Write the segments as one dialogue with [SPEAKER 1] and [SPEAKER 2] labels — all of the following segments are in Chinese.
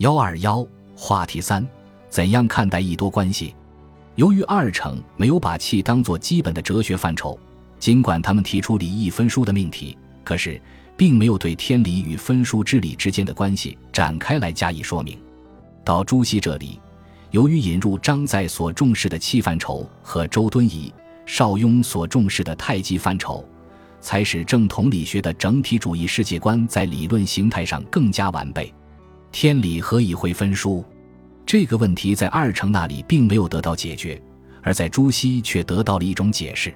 [SPEAKER 1] 幺二幺话题三：怎样看待一多关系？由于二程没有把气当作基本的哲学范畴，尽管他们提出理义分殊的命题，可是并没有对天理与分殊之理之间的关系展开来加以说明。到朱熹这里，由于引入张载所重视的气范畴和周敦颐、邵雍所重视的太极范畴，才使正统理学的整体主义世界观在理论形态上更加完备。天理何以会分殊？这个问题在二程那里并没有得到解决，而在朱熹却得到了一种解释。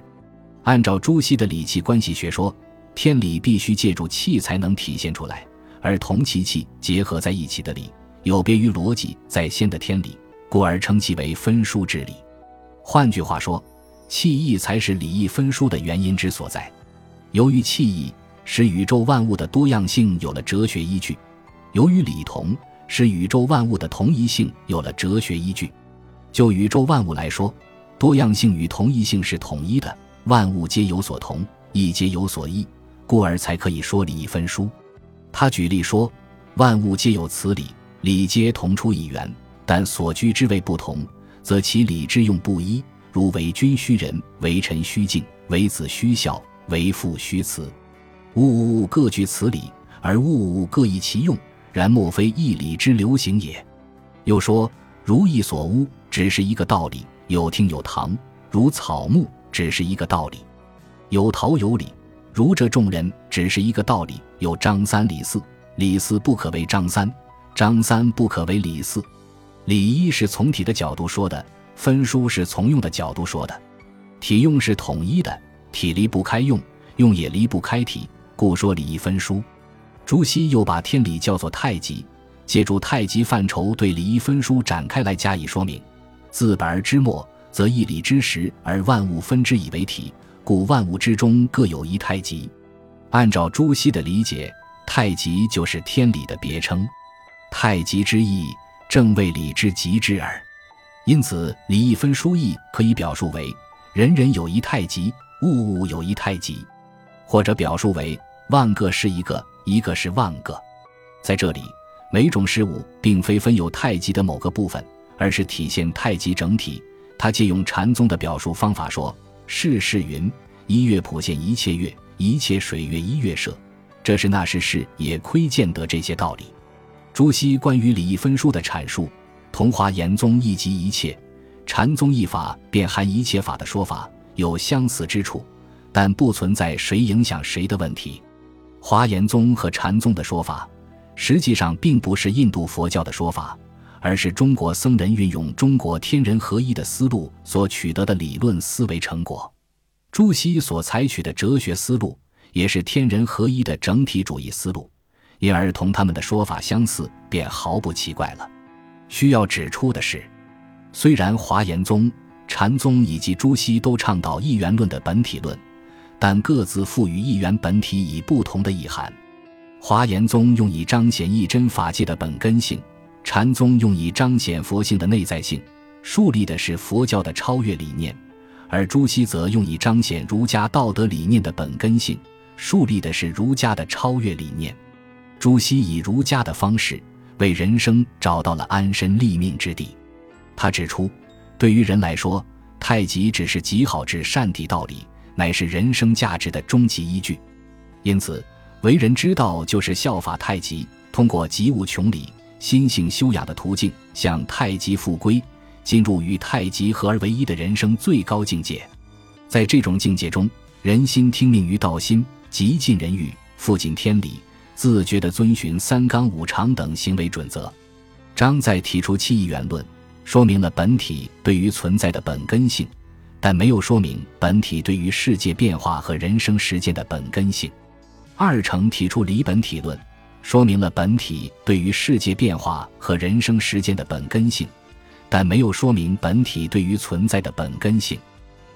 [SPEAKER 1] 按照朱熹的理气关系学说，天理必须借助气才能体现出来，而同其气结合在一起的理，有别于逻辑在先的天理，故而称其为分殊之理。换句话说，气意才是理义分殊的原因之所在。由于气意，使宇宙万物的多样性有了哲学依据。由于理同，使宇宙万物的同一性有了哲学依据。就宇宙万物来说，多样性与同一性是统一的，万物皆有所同，亦皆有所异，故而才可以说理一分殊。他举例说，万物皆有此理，理皆同出一源，但所居之位不同，则其理之用不一。如为君虚仁，为臣虚敬，为子虚孝，为父虚慈。物物各具此理，而物物各异其用。然莫非义理之流行也。又说，如意所污，只是一个道理，有听有堂；如草木，只是一个道理，有桃有李；如这众人，只是一个道理，有张三李四。李四不可为张三，张三不可为李四。礼一是从体的角度说的，分书是从用的角度说的。体用是统一的，体离不开用，用也离不开体，故说礼义分书。朱熹又把天理叫做太极，借助太极范畴对理义分殊展开来加以说明。自本而知末，则一理之实，而万物分之以为体，故万物之中各有一太极。按照朱熹的理解，太极就是天理的别称。太极之意，正为理之极之耳。因此，理义分殊意可以表述为：人人有一太极，物物有一太极，或者表述为万个是一个。一个是万个，在这里，每种事物并非分有太极的某个部分，而是体现太极整体。他借用禅宗的表述方法说：“世事云，一月普现一切月，一切水月一月设。”这是那时事也窥见得这些道理。朱熹关于理义分殊的阐述，同华严宗一即一切，禅宗一法便含一切法的说法有相似之处，但不存在谁影响谁的问题。华严宗和禅宗的说法，实际上并不是印度佛教的说法，而是中国僧人运用中国天人合一的思路所取得的理论思维成果。朱熹所采取的哲学思路，也是天人合一的整体主义思路，因而同他们的说法相似，便毫不奇怪了。需要指出的是，虽然华严宗、禅宗以及朱熹都倡导一元论的本体论。但各自赋予一元本体以不同的意涵。华严宗用以彰显一真法界的本根性，禅宗用以彰显佛性的内在性，树立的是佛教的超越理念；而朱熹则用以彰显儒家道德理念的本根性，树立的是儒家的超越理念。朱熹以儒家的方式为人生找到了安身立命之地。他指出，对于人来说，太极只是极好之善地道理。乃是人生价值的终极依据，因此为人之道就是效法太极，通过极物穷理、心性修养的途径向太极复归，进入与太极合而为一的人生最高境界。在这种境界中，人心听命于道心，极尽人欲，复尽天理，自觉地遵循三纲五常等行为准则。张载提出气义元论，说明了本体对于存在的本根性。但没有说明本体对于世界变化和人生实践的本根性。二程提出离本体论，说明了本体对于世界变化和人生实践的本根性，但没有说明本体对于存在的本根性。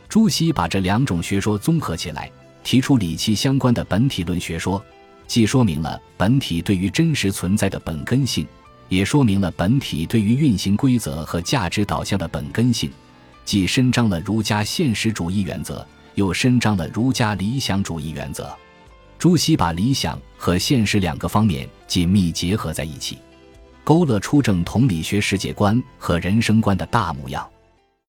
[SPEAKER 1] 朱熹把这两种学说综合起来，提出理气相关的本体论学说，既说明了本体对于真实存在的本根性，也说明了本体对于运行规则和价值导向的本根性。既伸张了儒家现实主义原则，又伸张了儒家理想主义原则。朱熹把理想和现实两个方面紧密结合在一起，勾勒出正统理学世界观和人生观的大模样。